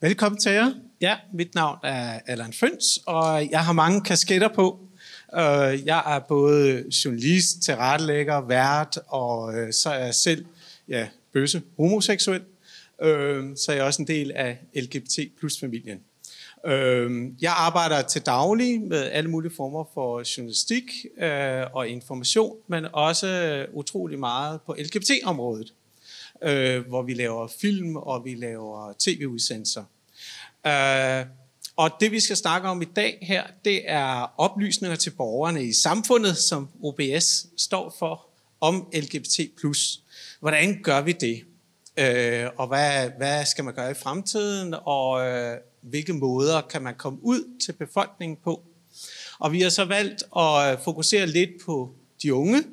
Velkommen til jer. Ja, mit navn er Allan Føns, og jeg har mange kasketter på. Øh, jeg er både journalist, tilrettelægger, vært, og øh, så er jeg selv ja, bøsse homoseksuel. Øh, så er jeg også en del af LGBT plus familien. Øh, jeg arbejder til daglig med alle mulige former for journalistik øh, og information, men også utrolig meget på LGBT-området øh, hvor vi laver film og vi laver tv-udsendelser. Øh, og det vi skal snakke om i dag her, det er oplysninger til borgerne i samfundet, som OBS står for, om LGBT+. Hvordan gør vi det? Øh, og hvad, hvad skal man gøre i fremtiden? Og øh, hvilke måder kan man komme ud til befolkningen på? Og vi har så valgt at fokusere lidt på de unge,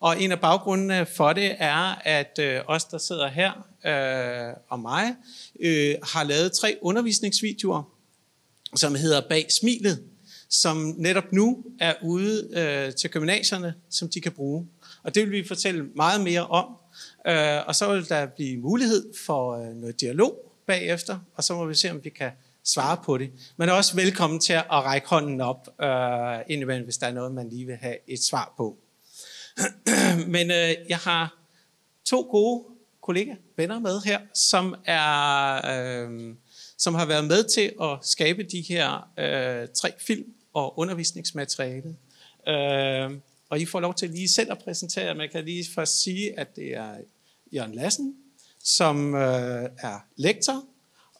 og en af baggrundene for det er, at øh, os, der sidder her øh, og mig, øh, har lavet tre undervisningsvideoer, som hedder Bag Smilet, som netop nu er ude øh, til gymnasierne, som de kan bruge. Og det vil vi fortælle meget mere om. Øh, og så vil der blive mulighed for øh, noget dialog bagefter, og så må vi se, om vi kan svare på det. Men også velkommen til at række hånden op øh, indimellem, hvis der er noget, man lige vil have et svar på. Men øh, jeg har to gode kollegaer, venner med her, som er øh, som har været med til at skabe de her øh, tre film og undervisningsmateriale. Øh, og I får lov til lige selv at præsentere, men jeg kan lige først sige, at det er Jørgen Lassen, som øh, er lektor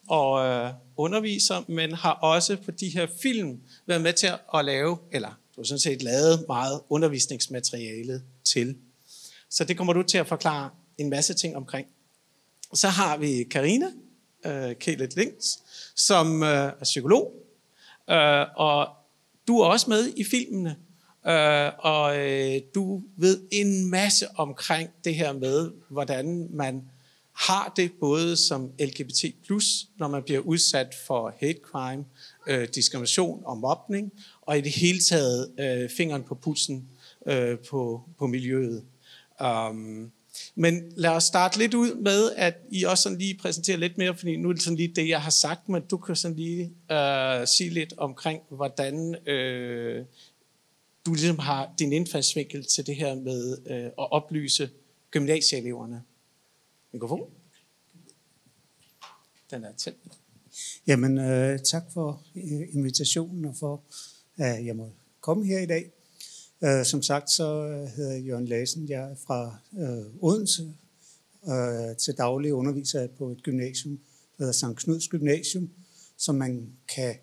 og øh, underviser, men har også på de her film været med til at lave, eller du har sådan set lavet meget undervisningsmateriale til. Så det kommer du til at forklare en masse ting omkring. Så har vi Karina øh, Kælet Links, som øh, er psykolog, øh, og du er også med i filmene, øh, og øh, du ved en masse omkring det her med, hvordan man har det både som LGBT+, når man bliver udsat for hate crime, øh, diskrimination og mobning, og i det hele taget øh, fingeren på pulsen øh, på, på miljøet. Um, men lad os starte lidt ud med, at I også sådan lige præsenterer lidt mere, fordi nu er det sådan lige det, jeg har sagt, men du kan sådan lige øh, sige lidt omkring, hvordan øh, du ligesom har din indfaldsvinkel til det her med øh, at oplyse gymnasieeleverne. Mikrofon? Den er tændt. Jamen, øh, tak for øh, invitationen og for, at jeg må komme her i dag. Øh, som sagt, så øh, hedder jeg Jørgen Lassen. Jeg er fra øh, Odense. Øh, til daglig underviser jeg på et gymnasium, der hedder Sankt Knuds Gymnasium, som man kan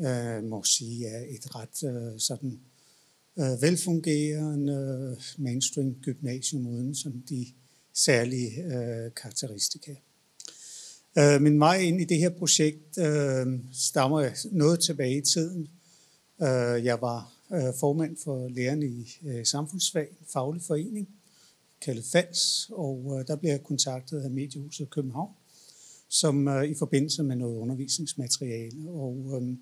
øh, må sige er et ret øh, sådan øh, velfungerende mainstream gymnasium uden sådan de særlige øh, karakteristika. Øh, min vej ind i det her projekt øh, stammer noget tilbage i tiden. Øh, jeg var øh, formand for lærerne i øh, samfundsfag, en faglig forening, kaldet FALS, og øh, der blev jeg kontaktet af Mediehuset København, som øh, i forbindelse med noget undervisningsmateriale. Og øh,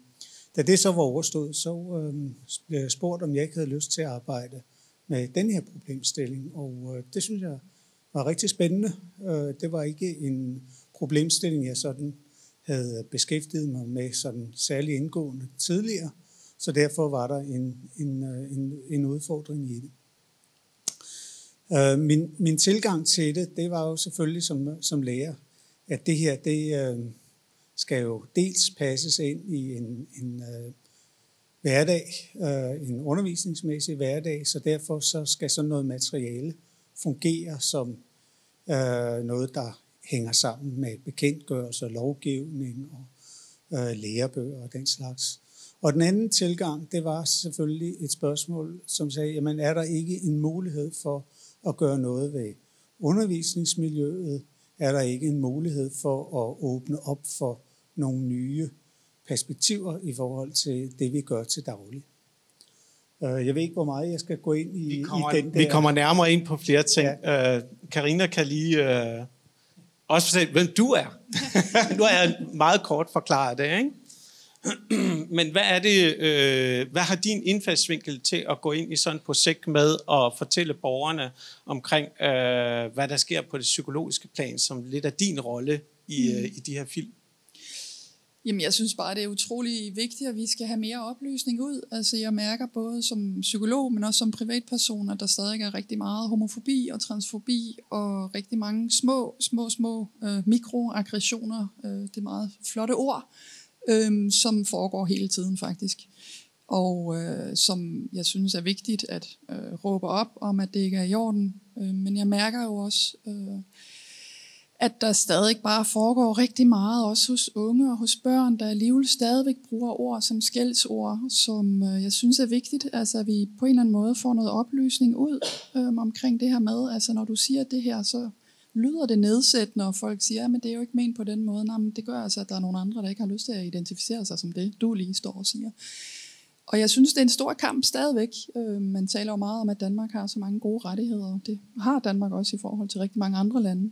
da det så var overstået, så øh, blev jeg spurgt, om jeg ikke havde lyst til at arbejde med den her problemstilling, og øh, det synes jeg var rigtig spændende. Øh, det var ikke en problemstilling, jeg sådan havde beskæftiget mig med sådan særlig indgående tidligere, så derfor var der en, en, øh, en, en udfordring i det. Øh, min, min tilgang til det, det var jo selvfølgelig som, som lærer, at det her, det øh, skal jo dels passes ind i en, en øh, hverdag, øh, en undervisningsmæssig hverdag, så derfor så skal sådan noget materiale fungere som øh, noget, der hænger sammen med bekendtgørelse, lovgivning og øh, lærebøger og den slags. Og den anden tilgang, det var selvfølgelig et spørgsmål, som sagde, jamen er der ikke en mulighed for at gøre noget ved undervisningsmiljøet? Er der ikke en mulighed for at åbne op for nogle nye perspektiver i forhold til det, vi gør til daglig? Øh, jeg ved ikke, hvor meget jeg skal gå ind i, vi kommer, i den der. Vi kommer nærmere ind på flere ting. Ja. Karina kan lige uh, også fortælle, hvem du er. nu har jeg meget kort forklaret det, ikke? Men hvad er det, øh, hvad har din indfaldsvinkel til at gå ind i sådan et projekt med at fortælle borgerne omkring, øh, hvad der sker på det psykologiske plan, som lidt af din rolle i, mm. øh, i de her film? Jamen, jeg synes bare, det er utrolig vigtigt, at vi skal have mere oplysning ud. Altså, jeg mærker både som psykolog, men også som privatperson, at der stadig er rigtig meget homofobi og transfobi, og rigtig mange små, små, små øh, mikroaggressioner, øh, det er meget flotte ord, øh, som foregår hele tiden faktisk. Og øh, som jeg synes er vigtigt at øh, råbe op om, at det ikke er i orden. Øh, men jeg mærker jo også... Øh, at der stadig bare foregår rigtig meget, også hos unge og hos børn, der alligevel stadigvæk bruger ord som skældsord, som øh, jeg synes er vigtigt, altså at vi på en eller anden måde får noget oplysning ud øh, omkring det her med, altså når du siger det her, så lyder det nedsættende, og folk siger, at det er jo ikke ment på den måde. Nej, men det gør altså, at der er nogle andre, der ikke har lyst til at identificere sig som det, du lige står og siger. Og jeg synes, det er en stor kamp stadigvæk. Øh, man taler jo meget om, at Danmark har så mange gode rettigheder. Det har Danmark også i forhold til rigtig mange andre lande.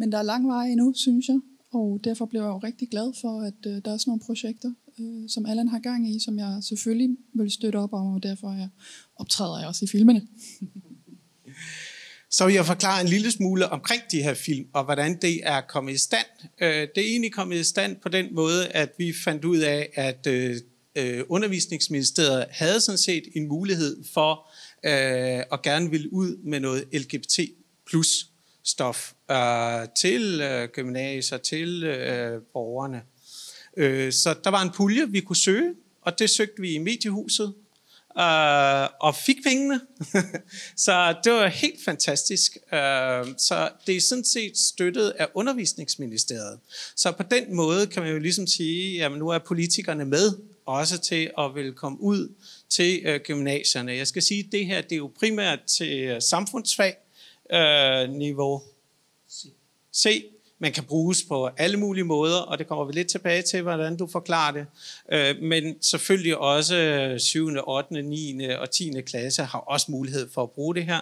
Men der er lang vej endnu, synes jeg. Og derfor blev jeg jo rigtig glad for, at øh, der er sådan nogle projekter, øh, som Allan har gang i, som jeg selvfølgelig vil støtte op om, og derfor jeg optræder jeg også i filmene. Så vil jeg forklare en lille smule omkring de her film, og hvordan det er kommet i stand. Øh, det er egentlig kommet i stand på den måde, at vi fandt ud af, at øh, øh undervisningsministeriet havde sådan set en mulighed for øh, at gerne ville ud med noget LGBT plus stof øh, til øh, gymnasier, til øh, borgerne. Øh, så der var en pulje, vi kunne søge, og det søgte vi i mediehuset, øh, og fik pengene. så det var helt fantastisk. Øh, så det er sådan set støttet af undervisningsministeriet. Så på den måde kan man jo ligesom sige, at nu er politikerne med også til at vil komme ud til øh, gymnasierne. Jeg skal sige, at det her det er jo primært til øh, samfundsfag, øh, niveau C. Man kan bruges på alle mulige måder, og det kommer vi lidt tilbage til, hvordan du forklarer det. Øh, men selvfølgelig også 7., 8., 9. og 10. klasse har også mulighed for at bruge det her.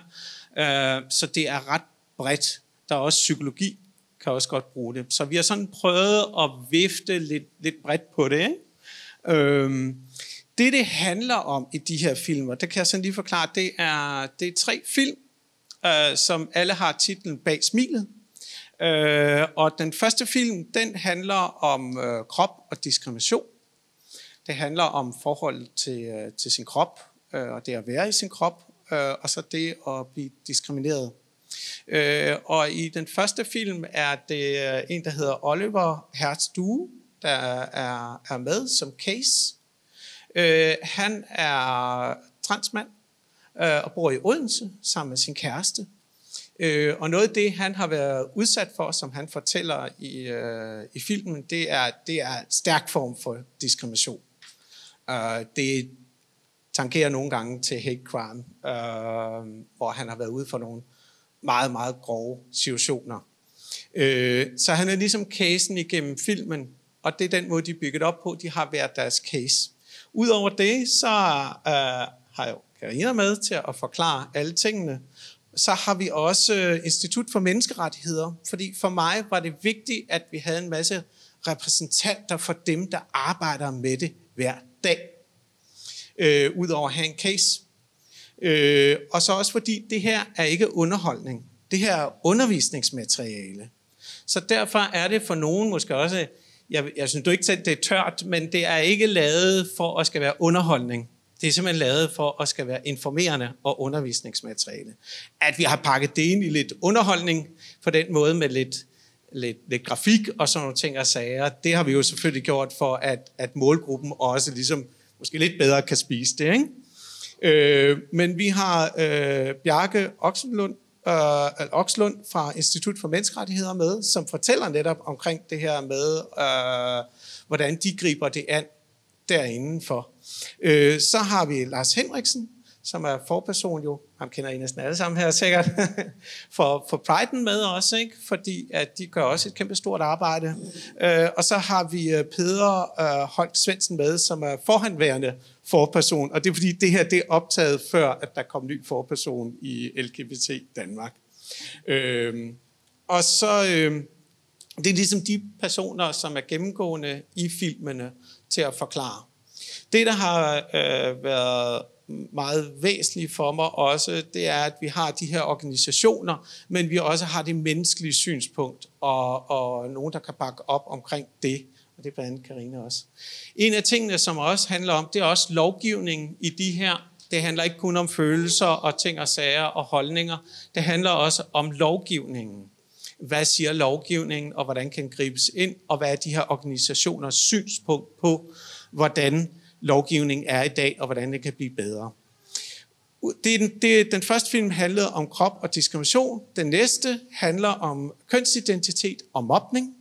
Øh, så det er ret bredt. Der er også psykologi, kan også godt bruge det. Så vi har sådan prøvet at vifte lidt, lidt bredt på det. Ikke? Øhm, det, det handler om i de her filmer, det kan jeg sådan lige forklare, det er, det er tre film, øh, som alle har titlen Bag smilet. Øh, og den første film, den handler om øh, krop og diskrimination. Det handler om forhold til, øh, til sin krop, øh, og det at være i sin krop, øh, og så det at blive diskrimineret. Øh, og i den første film er det øh, en, der hedder Oliver Hertz-Due, der er, er med som case. Øh, han er transmand, øh, og bor i Odense sammen med sin kæreste. Øh, og noget af det, han har været udsat for, som han fortæller i, øh, i filmen, det er, det er en stærk form for diskrimination. Øh, det tangerer nogle gange til hate crime, øh, hvor han har været ude for nogle meget, meget grove situationer. Øh, så han er ligesom casen igennem filmen, og det er den måde, de er bygget op på. De har været deres case. Udover det, så øh, har jeg Karina med til at forklare alle tingene. Så har vi også øh, Institut for Menneskerettigheder, fordi for mig var det vigtigt, at vi havde en masse repræsentanter for dem, der arbejder med det hver dag, øh, udover at have en case. Øh, og så også fordi det her er ikke underholdning. Det her er undervisningsmateriale. Så derfor er det for nogen måske også, jeg, jeg synes du ikke at det er tørt, men det er ikke lavet for at skal være underholdning. Det er simpelthen lavet for at skal være informerende og undervisningsmateriale. At vi har pakket det ind i lidt underholdning på den måde med lidt, lidt, lidt grafik og sådan nogle ting og sager, det har vi jo selvfølgelig gjort for, at, at målgruppen også ligesom måske lidt bedre kan spise det. Ikke? Øh, men vi har øh, Bjarke Oxenlund, øh, Oxlund fra Institut for Menneskerettigheder med, som fortæller netop omkring det her med, øh, hvordan de griber det an derinde for. Øh, så har vi Lars Henriksen, som er forperson jo, ham kender I næsten alle sammen her sikkert, for, for Pride'en med også, ikke? fordi at de gør også et kæmpe stort arbejde. Øh, og så har vi øh, Peder øh, Holt Svendsen med, som er forhandværende forperson, og det er fordi det her det er optaget før, at der kom ny forperson i LGBT Danmark. Øh, og så, øh, det er ligesom de personer, som er gennemgående i filmene til at forklare. Det, der har øh, været meget væsentligt for mig også, det er, at vi har de her organisationer, men vi også har det menneskelige synspunkt, og, og nogen, der kan bakke op omkring det og det er blandt andet Karina også. En af tingene, som også handler om, det er også lovgivning i de her. Det handler ikke kun om følelser og ting og sager og holdninger. Det handler også om lovgivningen. Hvad siger lovgivningen, og hvordan kan den gribes ind, og hvad er de her organisationers synspunkt på, hvordan lovgivningen er i dag, og hvordan den kan blive bedre. Det er den, det, den første film handlede om krop og diskrimination. Den næste handler om kønsidentitet og mobning.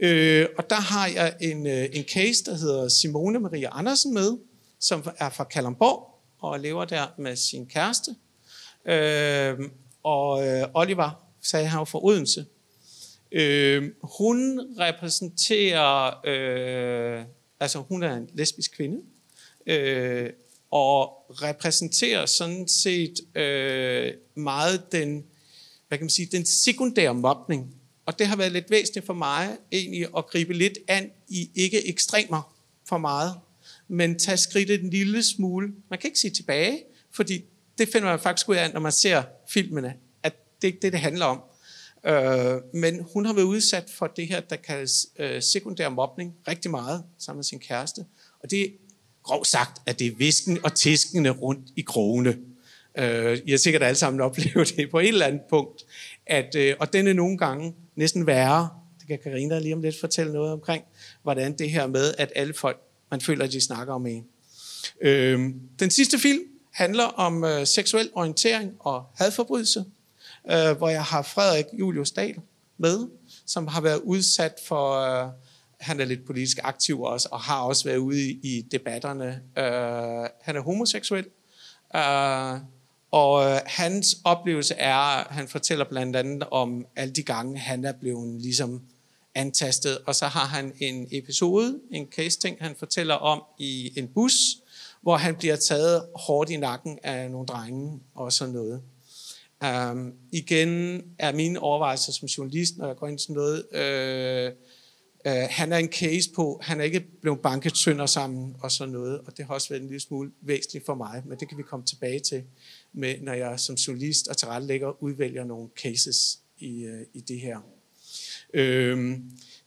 Øh, og der har jeg en, øh, en case, der hedder Simone Maria Andersen med, som er fra Kalamborg og lever der med sin kæreste. Øh, og øh, Oliver sagde han fra Odense. Øh, hun repræsenterer, øh, altså hun er en lesbisk kvinde, øh, og repræsenterer sådan set øh, meget den, hvad kan man sige, den sekundære mobning. Og det har været lidt væsentligt for mig egentlig at gribe lidt an i ikke ekstremer for meget, men tage skridtet en lille smule. Man kan ikke sige tilbage, fordi det finder man faktisk ud af, når man ser filmene, at det er ikke det, det handler om. Øh, men hun har været udsat for det her, der kaldes øh, sekundær mobning, rigtig meget sammen med sin kæreste. Og det er groft sagt, at det er visken og tiskende rundt i krogene. Øh, I har sikkert alle sammen oplevet det på et eller andet punkt. At, øh, og den er nogle gange næsten værre. Det kan Karina lige om lidt fortælle noget omkring, hvordan det her med, at alle folk, man føler, at de snakker om en. Øh, den sidste film handler om øh, seksuel orientering og hadforbrydelse øh, hvor jeg har Frederik Julius Dahl med, som har været udsat for, øh, han er lidt politisk aktiv også, og har også været ude i, i debatterne. Øh, han er homoseksuel, øh, og øh, hans oplevelse er, han fortæller blandt andet om alle de gange, han er blevet ligesom antastet, og så har han en episode, en case-ting, han fortæller om i en bus, hvor han bliver taget hårdt i nakken af nogle drenge og sådan noget. Um, igen er mine overvejelser som journalist, når jeg går ind til noget, øh, øh, han er en case på, han er ikke blevet banket sønder sammen og sådan noget, og det har også været en lille smule væsentligt for mig, men det kan vi komme tilbage til, med, når jeg som journalist og tilrettelægger udvælger nogle cases i, øh, i det her. Øh,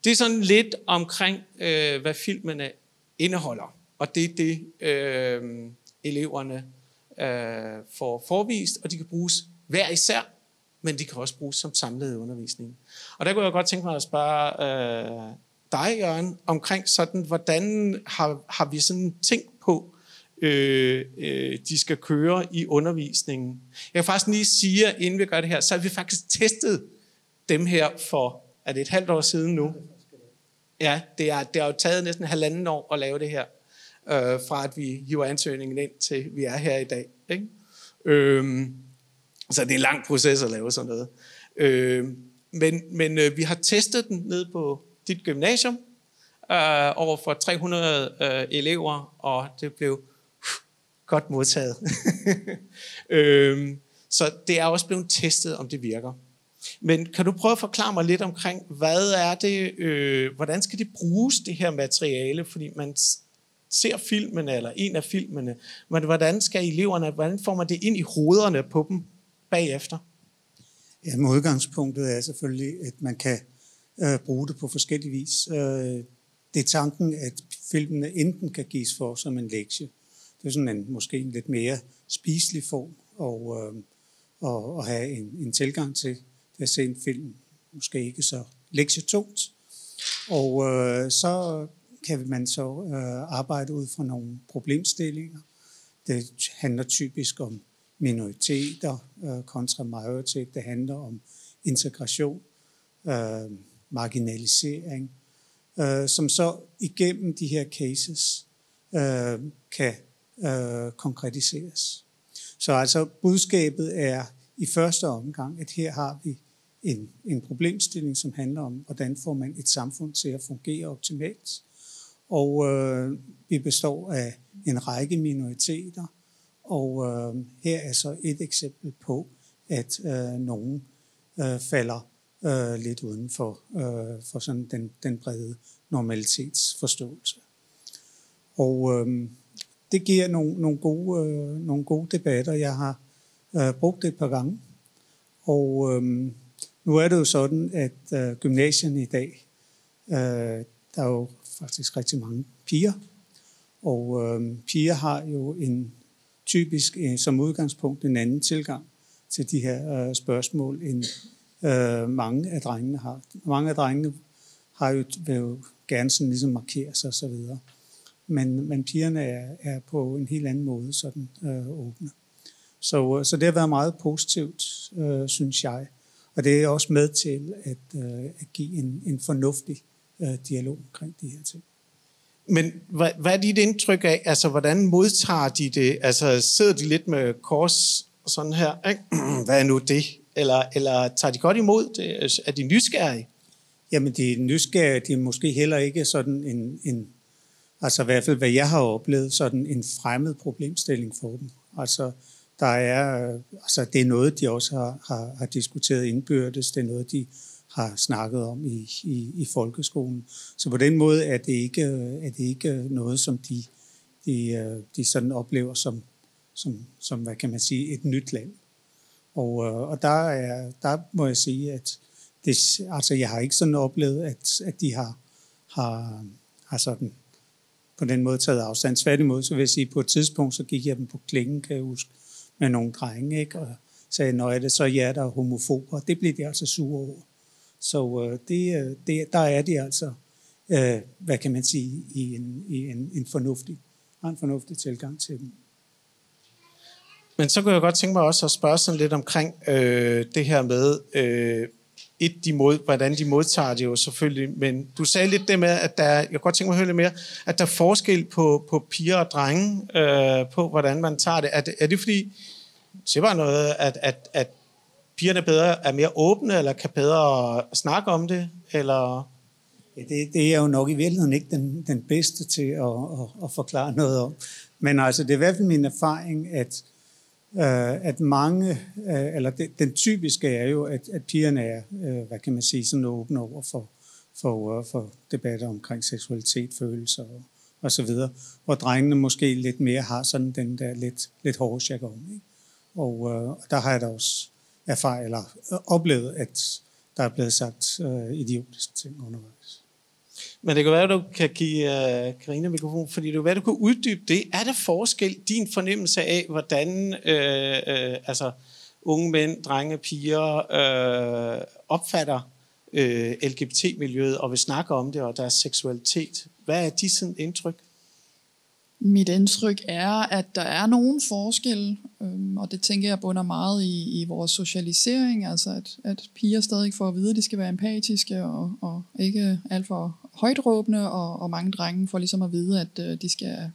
det er sådan lidt omkring, øh, hvad filmene øh, indeholder, og det er det, øh, eleverne øh, får forvist, og de kan bruges hver især, men de kan også bruges som samlet undervisning. Og der kunne jeg godt tænke mig at spørge øh, dig, Jørgen, omkring sådan, hvordan har, har vi sådan tænkt på, øh, øh, de skal køre i undervisningen. Jeg kan faktisk lige sige, at inden vi gør det her, så har vi faktisk testet dem her for, er det et halvt år siden nu? Ja, det er, det har jo taget næsten halvanden år at lave det her, øh, fra at vi hiver ansøgningen ind til vi er her i dag. Ikke? Øh, så det er en lang proces at lave sådan noget. Øh, men men øh, vi har testet den ned på dit gymnasium øh, over for 300 øh, elever, og det blev pff, godt modtaget. øh, så det er også blevet testet, om det virker. Men kan du prøve at forklare mig lidt omkring, hvad er det, øh, hvordan skal det bruges, det her materiale? Fordi man ser filmene, eller en af filmene, men hvordan skal eleverne, hvordan får man det ind i hovederne på dem? Bagefter? Jamen, udgangspunktet er selvfølgelig, at man kan øh, bruge det på forskellige vis. Øh, det er tanken, at filmene enten kan gives for som en lektie. Det er sådan en måske en lidt mere spiselig form og, øh, og, og have en, en tilgang til det at se en film. Måske ikke så lektietungt. Og øh, så kan man så øh, arbejde ud fra nogle problemstillinger. Det handler typisk om minoriteter øh, kontra majoritet. Det handler om integration, øh, marginalisering, øh, som så igennem de her cases øh, kan øh, konkretiseres. Så altså budskabet er i første omgang, at her har vi en, en problemstilling, som handler om, hvordan får man et samfund til at fungere optimalt. Og øh, vi består af en række minoriteter, og øh, her er så et eksempel på, at øh, nogen øh, falder øh, lidt uden for, øh, for sådan den, den brede normalitetsforståelse. Og øh, det giver nogle, nogle, gode, øh, nogle gode debatter. Jeg har øh, brugt det et par gange. Og øh, nu er det jo sådan, at øh, gymnasierne i dag, øh, der er jo faktisk rigtig mange piger, og øh, piger har jo en typisk øh, som udgangspunkt en anden tilgang til de her øh, spørgsmål, end øh, mange af drengene har. Mange af drengene har jo, vil jo gerne sådan ligesom markere sig osv. Men, men pigerne er, er på en helt anden måde sådan øh, åbne. Så, øh, så det har været meget positivt, øh, synes jeg. Og det er også med til at, øh, at give en, en fornuftig øh, dialog omkring de her ting. Men hvad, hvad er dit indtryk af, altså hvordan modtager de det? Altså sidder de lidt med kors og sådan her, ikke? hvad er nu det? Eller, eller tager de godt imod det? Er de nysgerrige? Jamen de er nysgerrige, de er måske heller ikke sådan en, en altså i hvert fald hvad jeg har oplevet, sådan en fremmed problemstilling for dem. Altså der er, altså det er noget, de også har, har, har diskuteret indbyrdes, det er noget, de har snakket om i, i, i folkeskolen. Så på den måde er det ikke, er det ikke noget, som de, de, de sådan oplever som, som, som, hvad kan man sige, et nyt land. Og, øh, og der, er, der må jeg sige, at det, altså jeg har ikke sådan oplevet, at, at de har, har, har sådan på den måde taget afstand. Tværtimod, så vil jeg sige, at på et tidspunkt, så gik jeg dem på klingen, kan jeg huske, med nogle drenge, ikke? og sagde, når er det så jer, der er homofober. Det blev de altså sure over. Så øh, det, øh, det, der er de altså, øh, hvad kan man sige, i en, i en, en fornuftig, en fornuftig tilgang til dem. Men så kunne jeg godt tænke mig også at spørge sådan lidt omkring øh, det her med, øh, et, de mod, hvordan de modtager det jo selvfølgelig, men du sagde lidt det med, at der, jeg kunne godt tænke mig at høre lidt mere, at der er forskel på, på piger og drenge, øh, på hvordan man tager det. Er det, er det fordi, det bare noget, at, at, at pigerne bedre er mere åbne, eller kan bedre snakke om det, eller... Ja, det, det er jo nok i virkeligheden ikke den, den bedste til at, at, at forklare noget om. Men altså, det er i hvert fald min erfaring, at øh, at mange, øh, eller det, den typiske er jo, at, at pigerne er, øh, hvad kan man sige, sådan åbne over for, for, øh, for debatter omkring seksualitet, følelser og, og så videre, hvor drengene måske lidt mere har sådan den der lidt, lidt hårde jargon. Ikke? Og øh, der har jeg da også erfaret, eller øh, oplevet, at der er blevet sagt øh, idiotiske ting undervejs. Men det kan være, at du kan give uh, Karina mikrofon, fordi det kan være, at du kan uddybe det. Er der forskel, din fornemmelse af, hvordan øh, øh, altså, unge mænd, drenge, piger øh, opfatter øh, LGBT-miljøet og vil snakke om det og deres seksualitet? Hvad er de sådan indtryk? Mit indtryk er, at der er nogen forskel, øhm, og det tænker jeg bunder meget i, i vores socialisering, altså at, at piger stadig får at vide, at de skal være empatiske og, og ikke alt for højtråbende, og, og mange drenge får ligesom at vide, at øh, de skal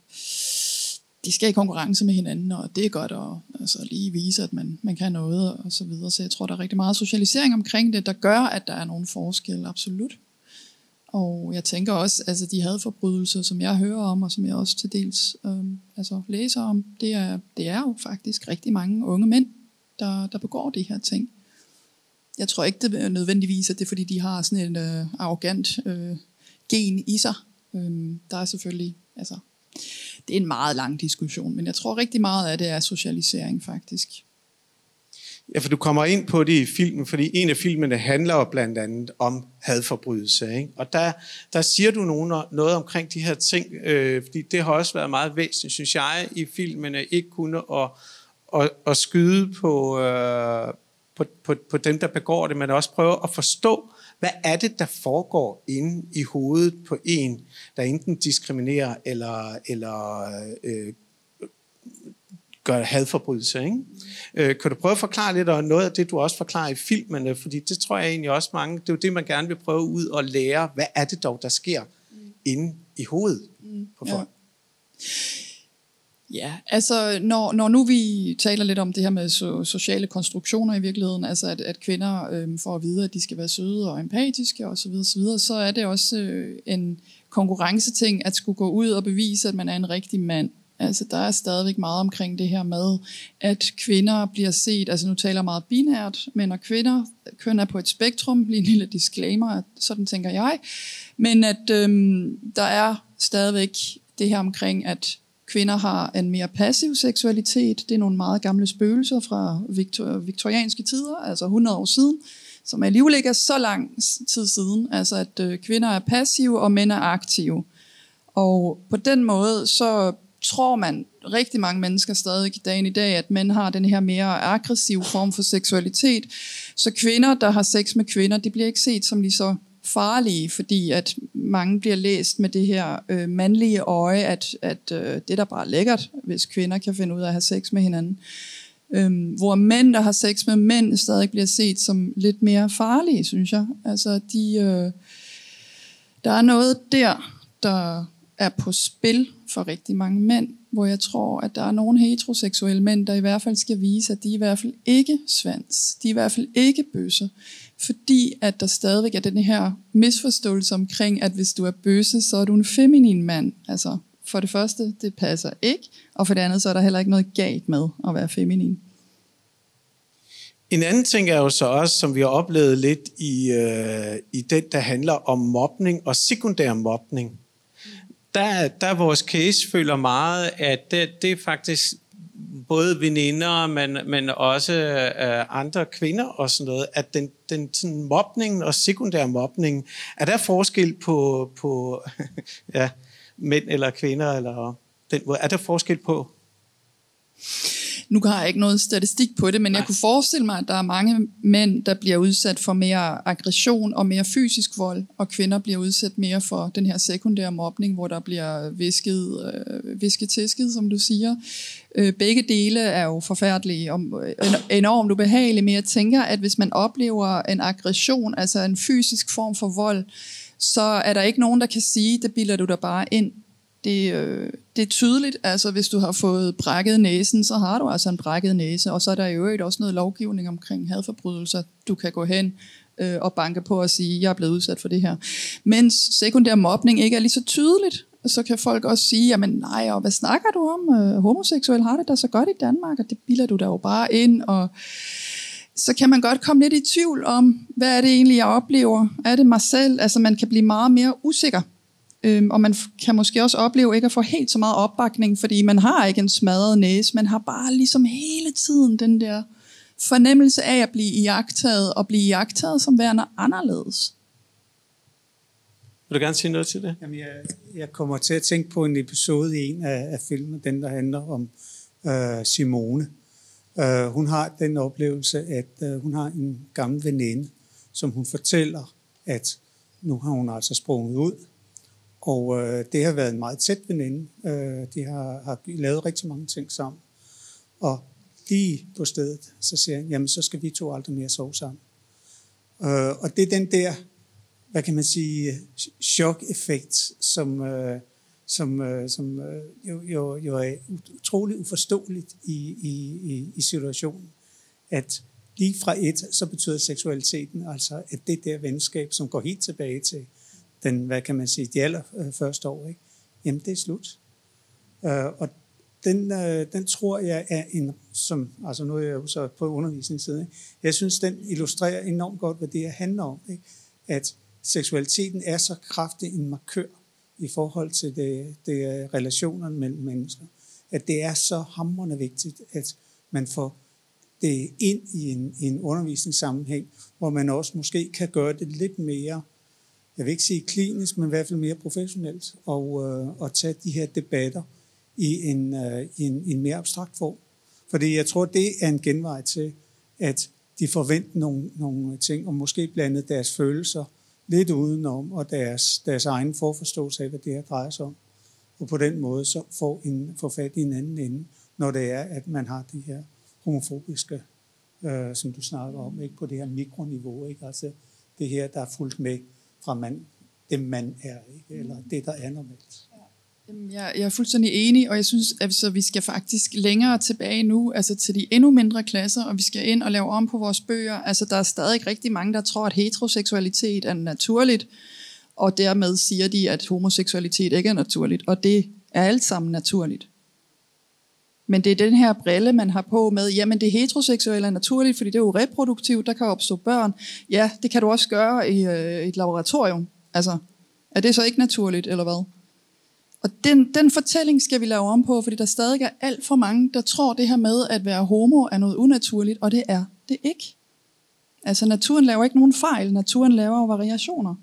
de skal i konkurrence med hinanden, og det er godt at altså, lige vise, at man, man kan noget, og så videre. Så jeg tror, der er rigtig meget socialisering omkring det, der gør, at der er nogle forskelle, absolut. Og jeg tænker også, altså de hadforbrydelser, som jeg hører om, og som jeg også til dels øh, altså, læser om, det er, det er jo faktisk rigtig mange unge mænd, der, der begår de her ting. Jeg tror ikke det er nødvendigvis, at det er fordi, de har sådan en øh, arrogant øh, gen i sig. Øh, der er selvfølgelig, altså, det er en meget lang diskussion, men jeg tror rigtig meget af det er socialisering faktisk. Ja, for du kommer ind på det i filmen, fordi en af filmene handler jo blandt andet om hadforbrydelse. Ikke? Og der, der siger du nogen, noget omkring de her ting, øh, fordi det har også været meget væsentligt, synes jeg, i filmene, ikke kun at, at, at skyde på, øh, på, på, på dem, der begår det, men også prøve at forstå, hvad er det, der foregår inde i hovedet på en, der enten diskriminerer eller, eller øh, gør hadforbrydelse. Ikke? Øh, kan du prøve at forklare lidt om noget af det, du også forklarer i filmene? Fordi det tror jeg egentlig også mange, det er jo det, man gerne vil prøve ud og lære. Hvad er det dog, der sker mm. inde i hovedet mm. på folk? Ja. Ja, altså når, når nu vi taler lidt om det her med so, sociale konstruktioner i virkeligheden, altså at, at kvinder øh, får at vide, at de skal være søde og empatiske osv., så, videre, så, videre, så er det også øh, en konkurrenceting at skulle gå ud og bevise, at man er en rigtig mand. Altså der er stadigvæk meget omkring det her med, at kvinder bliver set, altså nu taler jeg meget binært, men og kvinder, køn er på et spektrum, lige en lille disclaimer, sådan tænker jeg, men at øhm, der er stadigvæk det her omkring, at kvinder har en mere passiv seksualitet. Det er nogle meget gamle spøgelser fra viktor- viktorianske tider, altså 100 år siden, som alligevel ikke er så lang tid siden. Altså at øh, kvinder er passive, og mænd er aktive. Og på den måde, så tror man rigtig mange mennesker stadig i dagen i dag, at mænd har den her mere aggressive form for seksualitet. Så kvinder, der har sex med kvinder, de bliver ikke set som lige så farlige, fordi at mange bliver læst med det her øh, mandlige øje, at, at øh, det er da bare lækkert, hvis kvinder kan finde ud af at have sex med hinanden. Øhm, hvor mænd, der har sex med mænd, stadig bliver set som lidt mere farlige, synes jeg. Altså, de, øh, der er noget der, der er på spil for rigtig mange mænd, hvor jeg tror, at der er nogle heteroseksuelle mænd, der i hvert fald skal vise, at de er i hvert fald ikke svans. De er i hvert fald ikke bøsser. Fordi at der stadigvæk er den her misforståelse omkring, at hvis du er bøsse, så er du en feminin mand. Altså, for det første, det passer ikke, og for det andet, så er der heller ikke noget galt med at være feminin. En anden ting er jo så også, som vi har oplevet lidt i, øh, i den, der handler om mobning og sekundær mobning der, der vores case føler meget, at det, det er faktisk både veninder, men, men også øh, andre kvinder og sådan noget, at den, den sådan mobning og sekundær mobning, er der forskel på, på ja, mænd eller kvinder, eller den, er der forskel på? Nu har jeg ikke noget statistik på det, men Nej. jeg kunne forestille mig, at der er mange mænd, der bliver udsat for mere aggression og mere fysisk vold, og kvinder bliver udsat mere for den her sekundære mobning, hvor der bliver visket, øh, visket tisket, som du siger. Øh, begge dele er jo forfærdelige og øh, enormt ubehagelige, men jeg tænker, at hvis man oplever en aggression, altså en fysisk form for vold, så er der ikke nogen, der kan sige, det bilder du dig bare ind det, øh, det er tydeligt, altså hvis du har fået brækket næsen, så har du altså en brækket næse, og så er der jo også noget lovgivning omkring hadforbrydelser. Du kan gå hen øh, og banke på og sige, jeg er blevet udsat for det her. Mens sekundær mobning ikke er lige så tydeligt, så kan folk også sige, jamen nej, og hvad snakker du om? Øh, homoseksuel har det da så godt i Danmark, og det bilder du da jo bare ind, og så kan man godt komme lidt i tvivl om, hvad er det egentlig, jeg oplever? Er det mig selv? Altså man kan blive meget mere usikker Øhm, og man kan måske også opleve ikke at få helt så meget opbakning, fordi man har ikke en smadret næse, man har bare ligesom hele tiden den der fornemmelse af at blive iagtaget, og blive iagtaget som værende anderledes. Vil du gerne sige noget til det? Jamen, jeg, jeg kommer til at tænke på en episode i en af, af filmen, den der handler om øh, Simone. Uh, hun har den oplevelse, at uh, hun har en gammel veninde, som hun fortæller, at nu har hun altså sprunget ud og øh, det har været en meget tæt veninde. Øh, de har, har lavet rigtig mange ting sammen. Og lige på stedet, så siger han, jamen så skal vi to aldrig mere sove sammen. Øh, og det er den der, hvad kan man sige, chok-effekt, som, øh, som, øh, som øh, jo, jo, jo er utrolig uforståeligt i, i, i, i situationen. At lige fra et, så betyder seksualiteten altså, at det der venskab, som går helt tilbage til den, hvad kan man sige, de allerførste år, ikke? jamen det er slut. Øh, og den, øh, den tror jeg er en, som, altså nu er jeg jo så på undervisningssiden, ikke? jeg synes, den illustrerer enormt godt, hvad det her handler om. Ikke? At seksualiteten er så kraftig en markør i forhold til det, det relationerne mellem mennesker, at det er så hamrende vigtigt, at man får det ind i en, i en undervisningssammenhæng, hvor man også måske kan gøre det lidt mere jeg vil ikke sige klinisk, men i hvert fald mere professionelt, og, øh, og tage de her debatter i en, øh, i, en, i en mere abstrakt form. Fordi jeg tror, det er en genvej til, at de forventer nogle, nogle ting, og måske blandet deres følelser lidt udenom, og deres, deres egen forforståelse af, hvad det her drejer sig om. Og på den måde så får, en, får fat i en anden ende, når det er, at man har de her homofobiske, øh, som du snakker om, ikke på det her mikroniveau, ikke? altså det her, der er fuldt med fra man, det man er, ikke? eller det, der er normalt. Jeg, jeg er fuldstændig enig, og jeg synes, at så vi skal faktisk længere tilbage nu, altså til de endnu mindre klasser, og vi skal ind og lave om på vores bøger. Altså, der er stadig rigtig mange, der tror, at heteroseksualitet er naturligt, og dermed siger de, at homoseksualitet ikke er naturligt, og det er alt sammen naturligt. Men det er den her brille, man har på med, jamen det heteroseksuelle er naturligt, fordi det er jo reproduktivt, der kan opstå børn. Ja, det kan du også gøre i øh, et laboratorium. Altså, er det så ikke naturligt, eller hvad? Og den, den fortælling skal vi lave om på, fordi der stadig er alt for mange, der tror det her med at være homo er noget unaturligt, og det er det ikke. Altså naturen laver ikke nogen fejl, naturen laver variationer.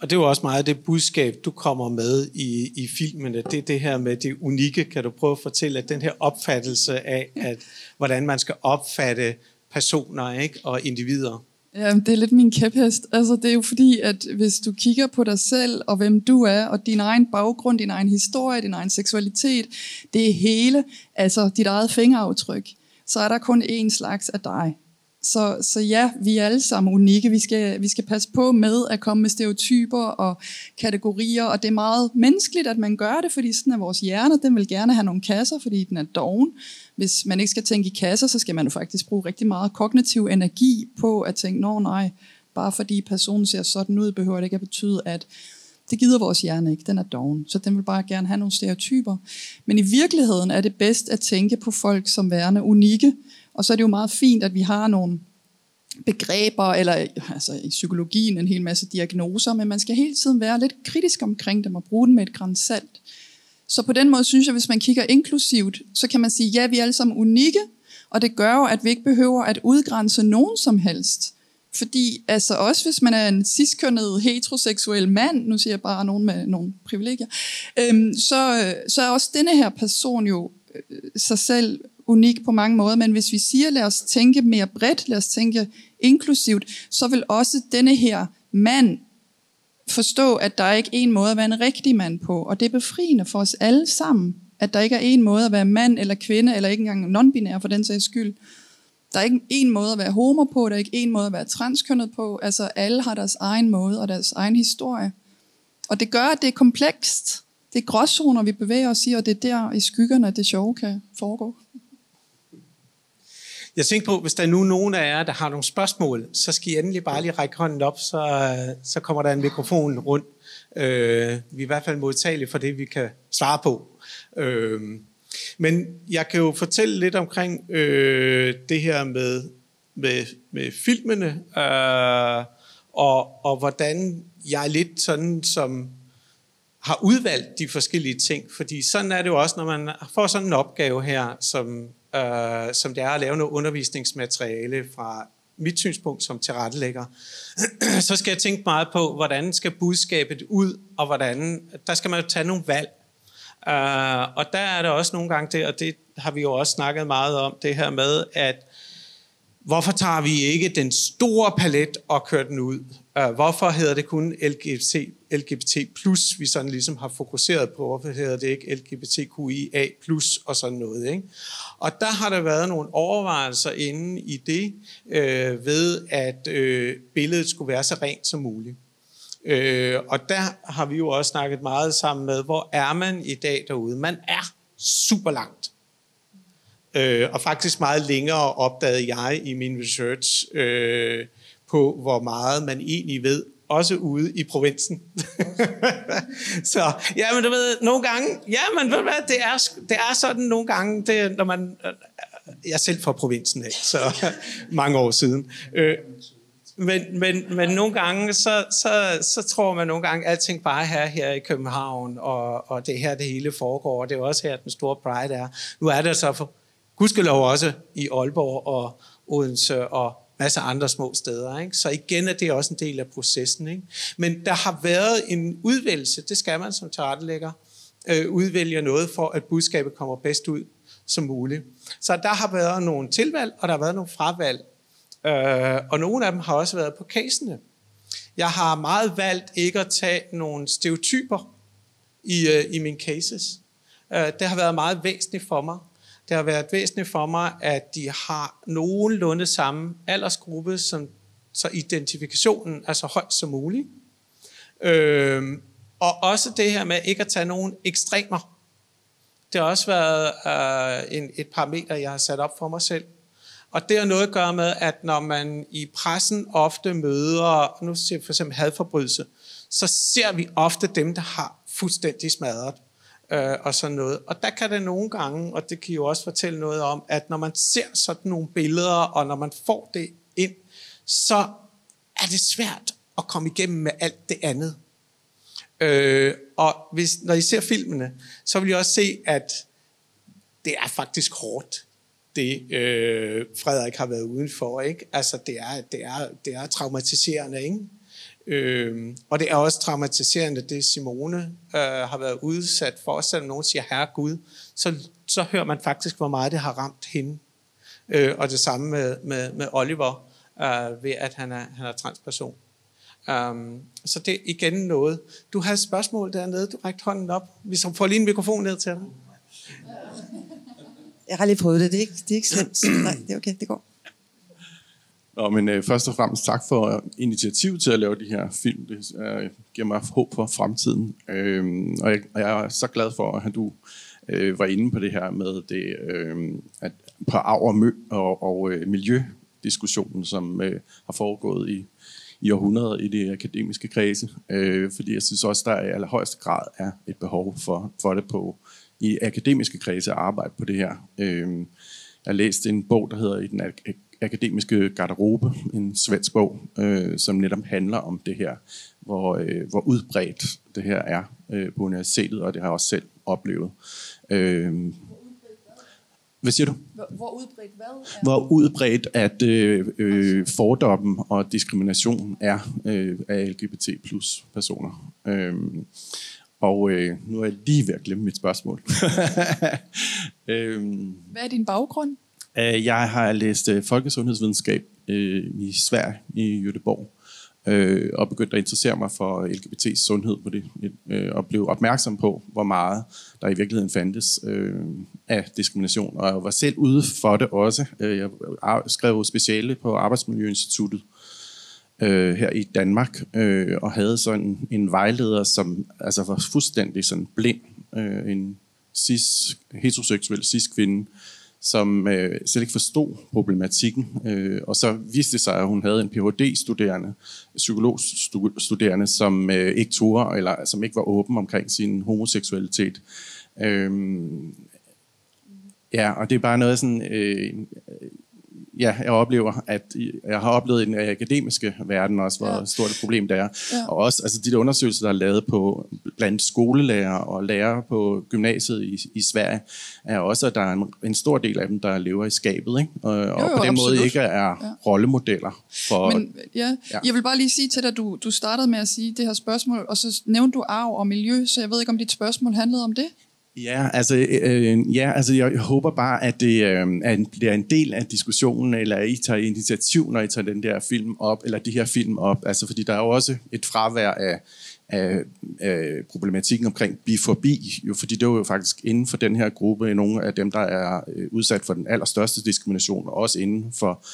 Og det er jo også meget det budskab, du kommer med i, i filmene. Det er det her med det unikke. Kan du prøve at fortælle, at den her opfattelse af, at, hvordan man skal opfatte personer ikke? og individer? Ja, det er lidt min kæphest. Altså, det er jo fordi, at hvis du kigger på dig selv, og hvem du er, og din egen baggrund, din egen historie, din egen seksualitet, det er hele, altså dit eget fingeraftryk, så er der kun én slags af dig. Så, så ja, vi er alle sammen unikke. Vi skal, vi skal passe på med at komme med stereotyper og kategorier, og det er meget menneskeligt, at man gør det, fordi sådan er vores hjerne. Den vil gerne have nogle kasser, fordi den er doven. Hvis man ikke skal tænke i kasser, så skal man jo faktisk bruge rigtig meget kognitiv energi på at tænke, nå nej, bare fordi personen ser sådan ud, behøver det ikke at betyde, at det gider vores hjerne ikke, den er doven, så den vil bare gerne have nogle stereotyper. Men i virkeligheden er det bedst at tænke på folk som værende unikke, og så er det jo meget fint, at vi har nogle begreber, eller altså i psykologien en hel masse diagnoser, men man skal hele tiden være lidt kritisk omkring dem og bruge dem med et græns salt. Så på den måde synes jeg, hvis man kigger inklusivt, så kan man sige, ja, vi er alle sammen unikke, og det gør jo, at vi ikke behøver at udgrænse nogen som helst. Fordi altså også hvis man er en ciskønnet heteroseksuel mand, nu siger jeg bare nogen med nogle privilegier, øhm, så, så er også denne her person jo øh, sig selv unik på mange måder, men hvis vi siger, lad os tænke mere bredt, lad os tænke inklusivt, så vil også denne her mand forstå, at der er ikke en måde at være en rigtig mand på, og det er befriende for os alle sammen, at der ikke er en måde at være mand eller kvinde, eller ikke engang non-binær for den sags skyld. Der er ikke en måde at være homo på, der er ikke en måde at være transkønnet på. Altså alle har deres egen måde og deres egen historie. Og det gør, at det er komplekst. Det er gråzoner, vi bevæger os i, og det er der i skyggerne, at det sjove kan foregå. Jeg tænker på, hvis der er nu nogen af jer, der har nogle spørgsmål, så skal I endelig bare lige række hånden op, så, så kommer der en mikrofon rundt. Øh, vi er i hvert fald modtagelige for det, vi kan svare på. Øh, men jeg kan jo fortælle lidt omkring øh, det her med, med, med filmene, øh, og, og hvordan jeg er lidt sådan som har udvalgt de forskellige ting, fordi sådan er det jo også, når man får sådan en opgave her, som øh, som det er at lave noget undervisningsmateriale fra mit synspunkt som tilrettelægger, så skal jeg tænke meget på, hvordan skal budskabet ud, og hvordan, der skal man jo tage nogle valg. Uh, og der er der også nogle gange det, og det har vi jo også snakket meget om, det her med, at hvorfor tager vi ikke den store palet og kører den ud? Øh, hvorfor hedder det kun LGBT, LGBT+, vi sådan ligesom har fokuseret på? Hvorfor hedder det ikke LGBTQIA+, og sådan noget? Ikke? Og der har der været nogle overvejelser inde i det, øh, ved at øh, billedet skulle være så rent som muligt. Øh, og der har vi jo også snakket meget sammen med, hvor er man i dag derude? Man er super langt. Øh, og faktisk meget længere opdagede jeg i min research øh, på, hvor meget man egentlig ved også ude i provinsen. så ja, men du ved, nogle gange, ja, men ved du hvad, det er, det er sådan nogle gange, det, når man, øh, øh, jeg er selv fra provinsen af, så mange år siden. Øh, men, men, men nogle gange, så, så, så tror man nogle gange, at alting bare her, her i København, og, og det her det hele foregår, og det er også her, den store pride er. Nu er det så for gudskelov også i Aalborg og Odense og masser af andre små steder. Ikke? Så igen er det også en del af processen. Ikke? Men der har været en udvælgelse, det skal man som tilrettelægger, øh, udvælge noget for, at budskabet kommer bedst ud som muligt. Så der har været nogle tilvalg, og der har været nogle fravalg. Øh, og nogle af dem har også været på casene. Jeg har meget valgt ikke at tage nogle stereotyper i, øh, i mine cases. Øh, det har været meget væsentligt for mig. Det har været væsentligt for mig, at de har nogenlunde samme aldersgruppe, som, så identifikationen er så højt som muligt. Øhm, og også det her med ikke at tage nogen ekstremer. Det har også været øh, en, et parameter, jeg har sat op for mig selv. Og det har noget at gøre med, at når man i pressen ofte møder, nu siger for eksempel hadforbrydelse, så ser vi ofte dem, der har fuldstændig smadret øh, og sådan noget. Og der kan det nogle gange, og det kan jo også fortælle noget om, at når man ser sådan nogle billeder, og når man får det ind, så er det svært at komme igennem med alt det andet. Øh, og hvis, når I ser filmene, så vil I også se, at det er faktisk hårdt. det øh, Frederik har været udenfor. Ikke? Altså, det er, det, er, det er traumatiserende, ikke? Øh, og det er også traumatiserende, det Simone øh, har været udsat for. Selvom nogen siger, herre Gud, så, så hører man faktisk, hvor meget det har ramt hende. Øh, og det samme med, med, med Oliver, øh, ved at han er, han er transperson. Um, så det er igen noget. Du har et spørgsmål dernede, du rækker hånden op. Vi får lige en mikrofon ned til dig. Jeg har lige prøvet det, det er ikke, det er ikke slemt. Nej, det er okay, det går. Nå, men øh, først og fremmest tak for initiativ til at lave de her film. Det øh, giver mig håb for fremtiden. Øh, og, jeg, og jeg er så glad for, at du øh, var inde på det her med det, øh, at på arv og, mø, og, og øh, miljødiskussionen, som øh, har foregået i, i århundreder i det akademiske kredse. Øh, fordi jeg synes også, der i allerhøjeste grad er et behov for, for det på i akademiske kredse at arbejde på det her. Øh, jeg har læst en bog, der hedder I den akademiske garderobe, en svensk bog, øh, som netop handler om det her, hvor, øh, hvor udbredt det her er øh, på universitetet, og det har jeg også selv oplevet. Øh, hvad siger du? Hvor udbredt hvad er? Hvor udbredt at øh, øh, fordommen og diskrimination er øh, af LGBT plus personer. Øh, og øh, nu er jeg lige ved at glemme mit spørgsmål. øh, Hvad er din baggrund? Øh, jeg har læst øh, folkesundhedsvidenskab øh, i Sverige, i Göteborg, øh, og begyndt at interessere mig for LGBT's sundhed på det, øh, og blev opmærksom på, hvor meget der i virkeligheden fandtes øh, af diskrimination. Og jeg var selv ude for det også. Jeg skrev speciale på Arbejdsmiljøinstituttet øh, her i Danmark, øh, og havde sådan en vejleder, som altså var fuldstændig sådan blind, øh, en cis, heteroseksuel cis-kvinde, som øh, slet ikke forstod problematikken. Øh, og så viste det sig, at hun havde en Ph.D.-studerende, psykologstuderende, som øh, ikke tog eller som ikke var åben omkring sin homoseksualitet. Øh, ja, og det er bare noget sådan... Øh, ja, jeg oplever, at jeg har oplevet i den akademiske verden også, hvor ja. stort et problem det er. Ja. Og også altså, de der undersøgelser, der er lavet på blandt skolelærer og lærere på gymnasiet i, i Sverige, er også, at der er en, en stor del af dem, der lever i skabet, ikke? Og, jo, jo, og på den absolut. måde ikke er ja. rollemodeller. For, Men ja, ja, jeg vil bare lige sige til dig, du, du startede med at sige det her spørgsmål, og så nævnte du arv og miljø, så jeg ved ikke, om dit spørgsmål handlede om det? Ja, altså, øh, øh, ja, altså jeg håber bare, at det, øh, at det en del af diskussionen, eller at I tager initiativ, når I tager den der film op, eller de her film op. Altså, fordi der er jo også et fravær af, af, af problematikken omkring bifobi, jo, fordi det er jo faktisk inden for den her gruppe nogle af dem, der er øh, udsat for den allerstørste diskrimination, og også inden for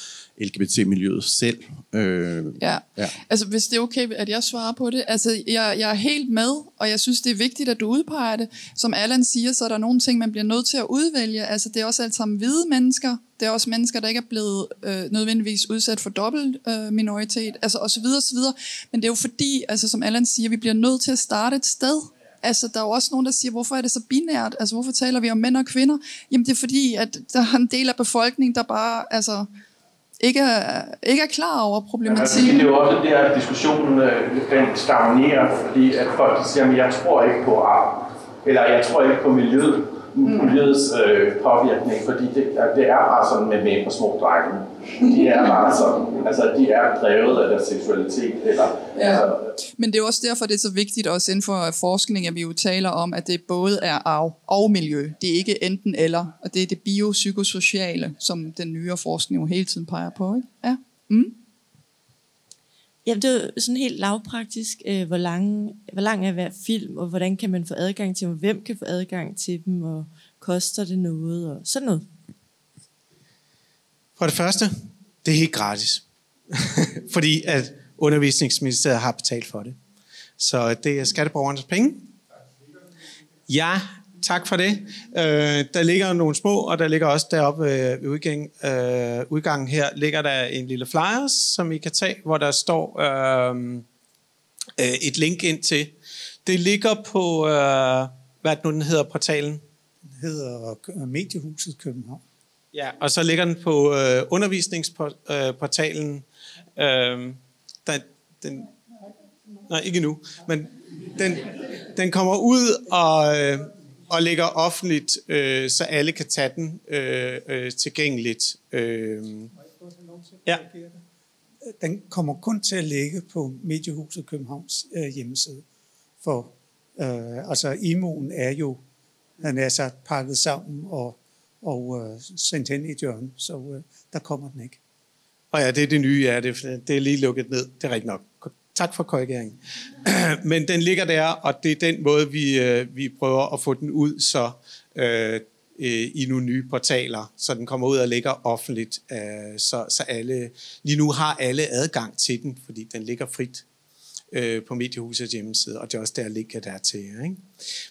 LGBT-miljøet selv. Øh, ja. ja, altså hvis det er okay, at jeg svarer på det. Altså jeg, jeg er helt med, og jeg synes, det er vigtigt, at du udpeger det. Som Allan siger, så er der nogle ting, man bliver nødt til at udvælge. Altså det er også alt sammen hvide mennesker. Det er også mennesker, der ikke er blevet øh, nødvendigvis udsat for dobbelt øh, minoritet, altså osv. osv. Men det er jo fordi, altså som Allan siger, vi bliver nødt til at starte et sted. Altså, der er jo også nogen, der siger, hvorfor er det så binært? Altså, hvorfor taler vi om mænd og kvinder? Jamen, det er fordi, at der er en del af befolkningen, der bare, altså, ikke er, ikke er klar over problematikken. Ja, det er jo også der, at diskussionen øh, den stagnerer, fordi at folk siger, at jeg tror ikke på arv, eller jeg tror ikke på miljøet. Miljøets øh, påvirkning, fordi det, det er bare sådan med mænd og små drenge. De er bare sådan, altså de er drevet af deres seksualitet. Eller, ja. altså, Men det er også derfor, det er så vigtigt også inden for forskning, at vi jo taler om, at det både er arv og miljø. Det er ikke enten eller, og det er det biopsykosociale, som den nye forskning jo hele tiden peger på. Ikke? Ja. Mm. Ja, det er sådan helt lavpraktisk, øh, hvor, lang, hvor lang er hver film, og hvordan kan man få adgang til dem, og hvem kan få adgang til dem, og koster det noget, og sådan noget. For det første, det er helt gratis. Fordi at undervisningsministeriet har betalt for det. Så det er skatteborgernes penge. Ja, tak for det. Øh, der ligger nogle små, og der ligger også deroppe øh, ved udgang, øh, udgangen her, ligger der en lille flyer, som I kan tage, hvor der står øh, øh, et link ind til. Det ligger på, øh, hvad nu den hedder, portalen? Den hedder Mediehuset København. Ja, og så ligger den på øh, undervisningsportalen. Øh, der, den, nej, ikke nu, men den, den kommer ud og... Øh, og ligger offentligt, øh, så alle kan tage den øh, øh, tilgængeligt. Øh, ja. Den kommer kun til at ligge på Mediehuset Københavns øh, hjemmeside. For øh, altså imoen er jo, han er så pakket sammen og, og øh, sendt hen i hjørne, så øh, der kommer den ikke. Og ja, det er det nye, ja, det, det er lige lukket ned, det er rigtigt nok. Tak for korrigeringen. Men den ligger der, og det er den måde, vi, øh, vi prøver at få den ud så øh, øh, i nogle nye portaler, så den kommer ud og ligger offentligt, øh, så, så alle, lige nu har alle adgang til den, fordi den ligger frit øh, på Mediehusets hjemmeside, og det er også der, ligger der til. Ikke?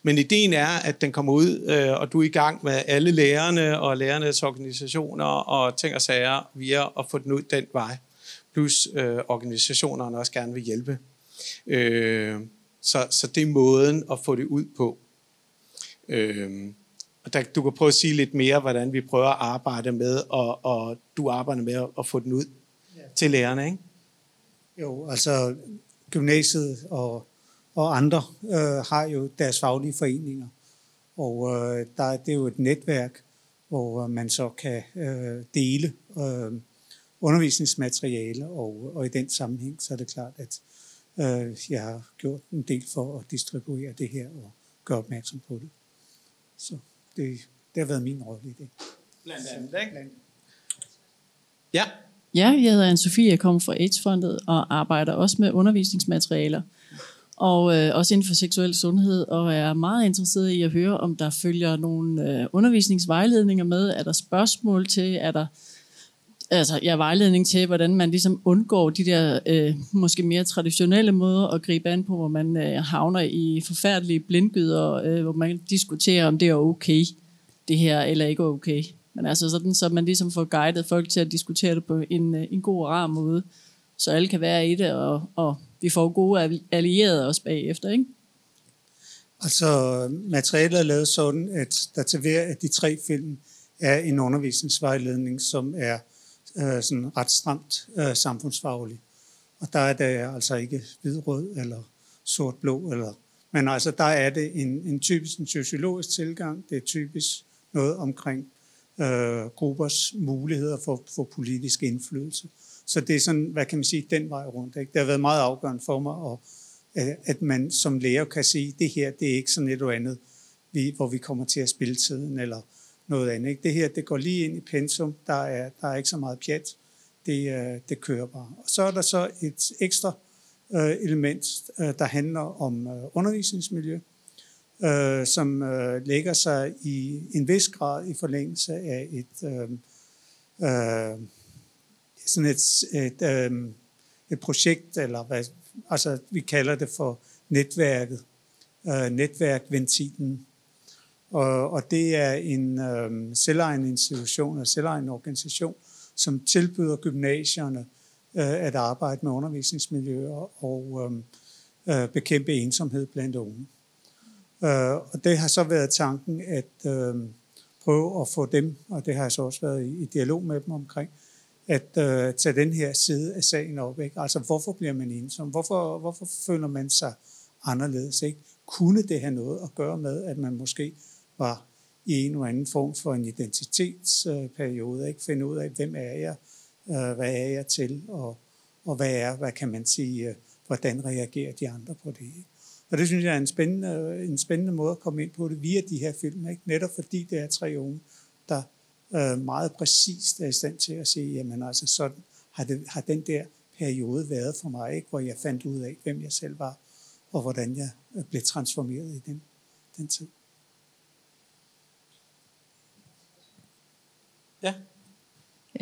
Men ideen er, at den kommer ud, øh, og du er i gang med alle lærerne og lærernes organisationer og ting og sager via at få den ud den vej plus øh, organisationerne også gerne vil hjælpe. Øh, så, så det er måden at få det ud på. Øh, og der, du kan prøve at sige lidt mere, hvordan vi prøver at arbejde med, og, og du arbejder med at, at få den ud ja. til lærerne, ikke? Jo, altså gymnasiet og, og andre øh, har jo deres faglige foreninger, og øh, der, det er jo et netværk, hvor man så kan øh, dele øh, undervisningsmateriale, og, og i den sammenhæng, så er det klart, at øh, jeg har gjort en del for at distribuere det her og gøre opmærksom på det. Så det, det har været min rolle i det. Blandt andet, ikke? Ja. Ja, jeg hedder Anne-Sophie, jeg kommer fra AIDS-fondet og arbejder også med undervisningsmaterialer og øh, også inden for seksuel sundhed, og er meget interesseret i at høre, om der følger nogle øh, undervisningsvejledninger med. Er der spørgsmål til? Er der altså, ja, vejledning til, hvordan man ligesom undgår de der øh, måske mere traditionelle måder at gribe an på, hvor man øh, havner i forfærdelige blindgyder, øh, hvor man diskuterer, om det er okay, det her, eller ikke okay. Men altså sådan, så man ligesom får guidet folk til at diskutere det på en, øh, en god og rar måde, så alle kan være i det, og, og vi får gode allierede også bagefter, ikke? Altså, materialet er lavet sådan, at der til hver af de tre film er en undervisningsvejledning, som er øh, sådan ret stramt øh, samfundsfaglig. Og der er det altså ikke hvidrød eller sort-blå. Eller, men altså der er det en, en typisk en sociologisk tilgang. Det er typisk noget omkring øh, gruppers muligheder for, for politisk indflydelse. Så det er sådan, hvad kan man sige, den vej rundt. Ikke? Det har været meget afgørende for mig, at, at man som lærer kan sige, det her det er ikke sådan et eller andet, vi, hvor vi kommer til at spille tiden, eller noget andet. Ikke? Det her, det går lige ind i pensum, der er, der er ikke så meget pjat, det, øh, det kører bare. Og så er der så et ekstra øh, element, øh, der handler om øh, undervisningsmiljø, øh, som lægger sig i en vis grad i forlængelse af et, øh, sådan et, et, øh, et projekt, eller hvad, altså vi kalder det for netværket, øh, netværkventilen, og, og det er en øh, selvejende institution og selvejende organisation, som tilbyder gymnasierne øh, at arbejde med undervisningsmiljøer og øh, øh, bekæmpe ensomhed blandt unge. Øh, og det har så været tanken at øh, prøve at få dem, og det har jeg så også været i, i dialog med dem omkring, at øh, tage den her side af sagen op. Ikke? Altså, hvorfor bliver man ensom? Hvorfor, hvorfor føler man sig anderledes? Ikke? Kunne det have noget at gøre med, at man måske var i en eller anden form for en identitetsperiode, ikke finde ud af, hvem er jeg, øh, hvad er jeg til, og, og hvad er, hvad kan man sige, øh, hvordan reagerer de andre på det. Ikke? Og det synes jeg er en spændende, en spændende måde at komme ind på det via de her film, ikke? netop fordi det er tre unge, der øh, meget præcist er i stand til at sige, jamen altså sådan har, det, har den der periode været for mig, ikke? hvor jeg fandt ud af, hvem jeg selv var, og hvordan jeg øh, blev transformeret i den, den tid. Ja.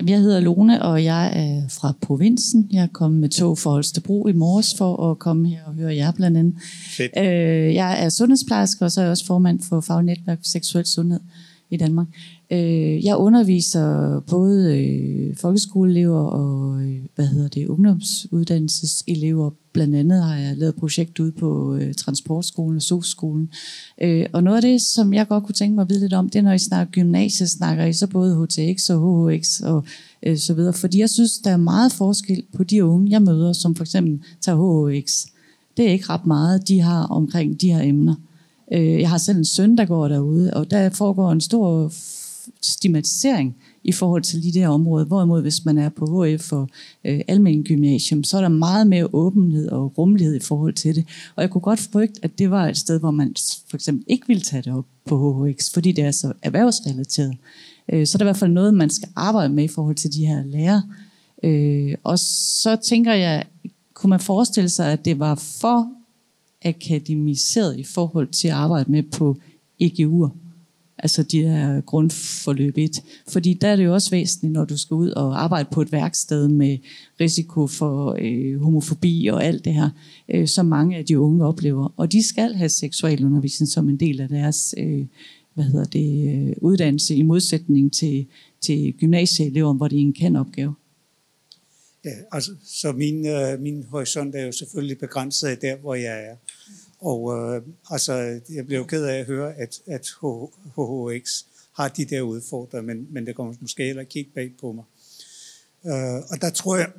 Jeg hedder Lone, og jeg er fra provinsen. Jeg er kommet med tog for Holstebro i morges for at komme her og høre jer blandt andet. Fedt. Øh, jeg er sundhedsplejerske, og så er jeg også formand for Fagnetværk for Seksuel Sundhed i Danmark. Øh, jeg underviser både øh, folkeskoleelever og øh, hvad hedder det, ungdomsuddannelseselever. Blandt andet har jeg lavet projekt ude på øh, transportskolen og SOS-skolen. Øh, og noget af det, som jeg godt kunne tænke mig at vide lidt om, det er, når I snakker gymnasiet, snakker I så både HTX og HHX og øh, så videre. Fordi jeg synes, der er meget forskel på de unge, jeg møder, som for eksempel tager HHX. Det er ikke ret meget, de har omkring de her emner. Øh, jeg har selv en søn, der går derude, og der foregår en stor stigmatisering i forhold til lige det her område. Hvorimod hvis man er på HF og øh, almen gymnasium, så er der meget mere åbenhed og rummelighed i forhold til det. Og jeg kunne godt frygte, at det var et sted, hvor man for eksempel ikke ville tage det op på HHX, fordi det er så erhvervsrelateret. Øh, så er der i hvert fald noget, man skal arbejde med i forhold til de her lærere. Øh, og så tænker jeg, kunne man forestille sig, at det var for akademiseret i forhold til at arbejde med på EGU'er? Altså de her grundforløb 1. Fordi der er det jo også væsentligt, når du skal ud og arbejde på et værksted med risiko for øh, homofobi og alt det her, øh, som mange af de unge oplever. Og de skal have seksualundervisning som en del af deres øh, hvad hedder det, øh, uddannelse i modsætning til, til gymnasieelever, hvor det er en kan-opgave. Ja, altså, så min, øh, min horisont er jo selvfølgelig begrænset af der, hvor jeg er. Og øh, altså, jeg blev ked af at høre, at, at HHX har de der udfordringer, men, men det kommer måske heller ikke helt bag på mig. Øh, og der tror jeg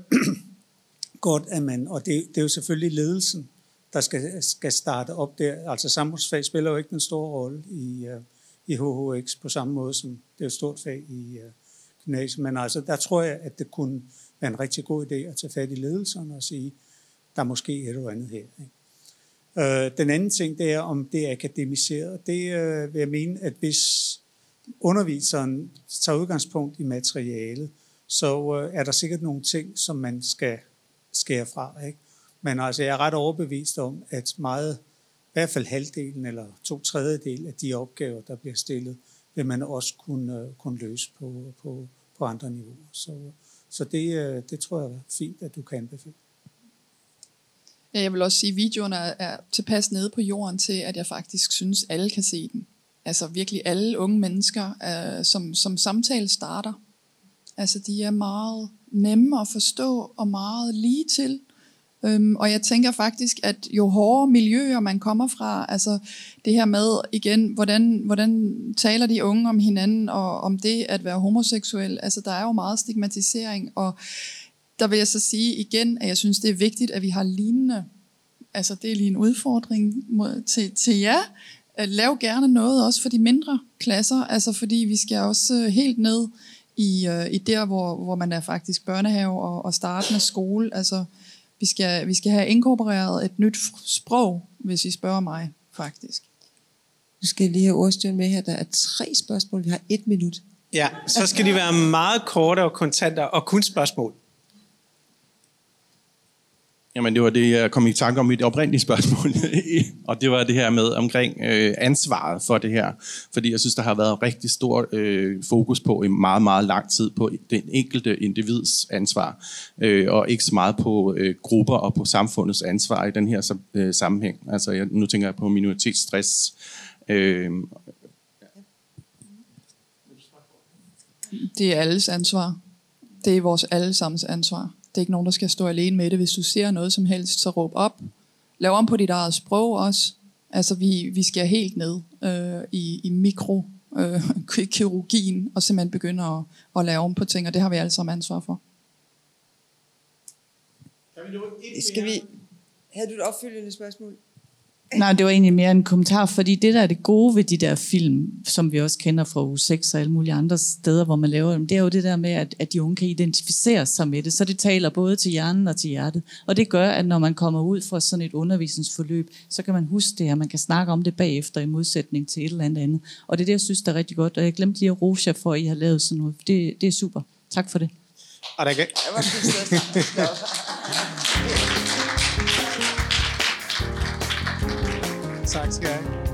godt, at man, og det, det er jo selvfølgelig ledelsen, der skal, skal starte op der. Altså samfundsfag spiller jo ikke en stor rolle i, øh, i HHX på samme måde, som det er et stort fag i øh, gymnasiet. Men altså, der tror jeg, at det kunne være en rigtig god idé at tage fat i ledelsen og sige, der er måske et eller andet her. Ikke? Øh, den anden ting, det er, om det er akademiseret. Det øh, vil jeg mene, at hvis underviseren tager udgangspunkt i materialet, så øh, er der sikkert nogle ting, som man skal skære fra. Ikke? Men altså, jeg er ret overbevist om, at meget, i hvert fald halvdelen eller to tredjedel af de opgaver, der bliver stillet, vil man også kunne, uh, kunne løse på, på, på andre niveauer. Så, så det, øh, det tror jeg er fint, at du kan anbefale. Øh, jeg vil også sige, at videoen er, er tilpas nede på jorden til, at jeg faktisk synes, alle kan se den. Altså virkelig alle unge mennesker, øh, som, som samtale starter. Altså de er meget nemme at forstå og meget lige til. Øhm, og jeg tænker faktisk, at jo hårdere miljøer man kommer fra, altså det her med igen, hvordan, hvordan taler de unge om hinanden og om det at være homoseksuel, altså der er jo meget stigmatisering, og der vil jeg så sige igen, at jeg synes, det er vigtigt, at vi har lignende, altså det er lige en udfordring mod, til, til jer, lav gerne noget også for de mindre klasser, altså fordi vi skal også øh, helt ned i, uh, i der, hvor, hvor man er faktisk børnehave og, og startende skole, altså vi skal, vi skal have inkorporeret et nyt sprog, hvis I spørger mig, faktisk. Nu skal jeg lige have ordstyren med her. Der er tre spørgsmål. Vi har et minut. Ja, så skal de være meget korte og kontanter og kun spørgsmål. Jamen, det var det, jeg kom i tanke om mit oprindelige spørgsmål. og det var det her med omkring øh, ansvaret for det her. Fordi jeg synes, der har været rigtig stor øh, fokus på i meget, meget lang tid på den enkelte individs ansvar. Øh, og ikke så meget på øh, grupper og på samfundets ansvar i den her øh, sammenhæng. Altså, jeg, nu tænker jeg på minoritetsstress. Øh, det er alles ansvar. Det er vores allesammens ansvar. Det er ikke nogen, der skal stå alene med det. Hvis du ser noget som helst, så råb op. Lav om på dit eget sprog også. Altså, vi, vi skal helt ned øh, i, i mikro øh, kirurgien og simpelthen begynde at, at lave om på ting, og det har vi alle sammen ansvar for. Skal vi... Havde du et opfølgende spørgsmål? Nej, det var egentlig mere en kommentar, fordi det der er det gode ved de der film, som vi også kender fra U6 og alle mulige andre steder, hvor man laver dem, det er jo det der med, at, at de unge kan identificere sig med det, så det taler både til hjernen og til hjertet. Og det gør, at når man kommer ud fra sådan et undervisningsforløb, så kan man huske det her, man kan snakke om det bagefter i modsætning til et eller andet andet. Og det er det, jeg synes, der er rigtig godt, og jeg glemte lige at rose jer for, at I har lavet sådan noget. Det, det er super. Tak for det. Og der kan... Tak skal jeg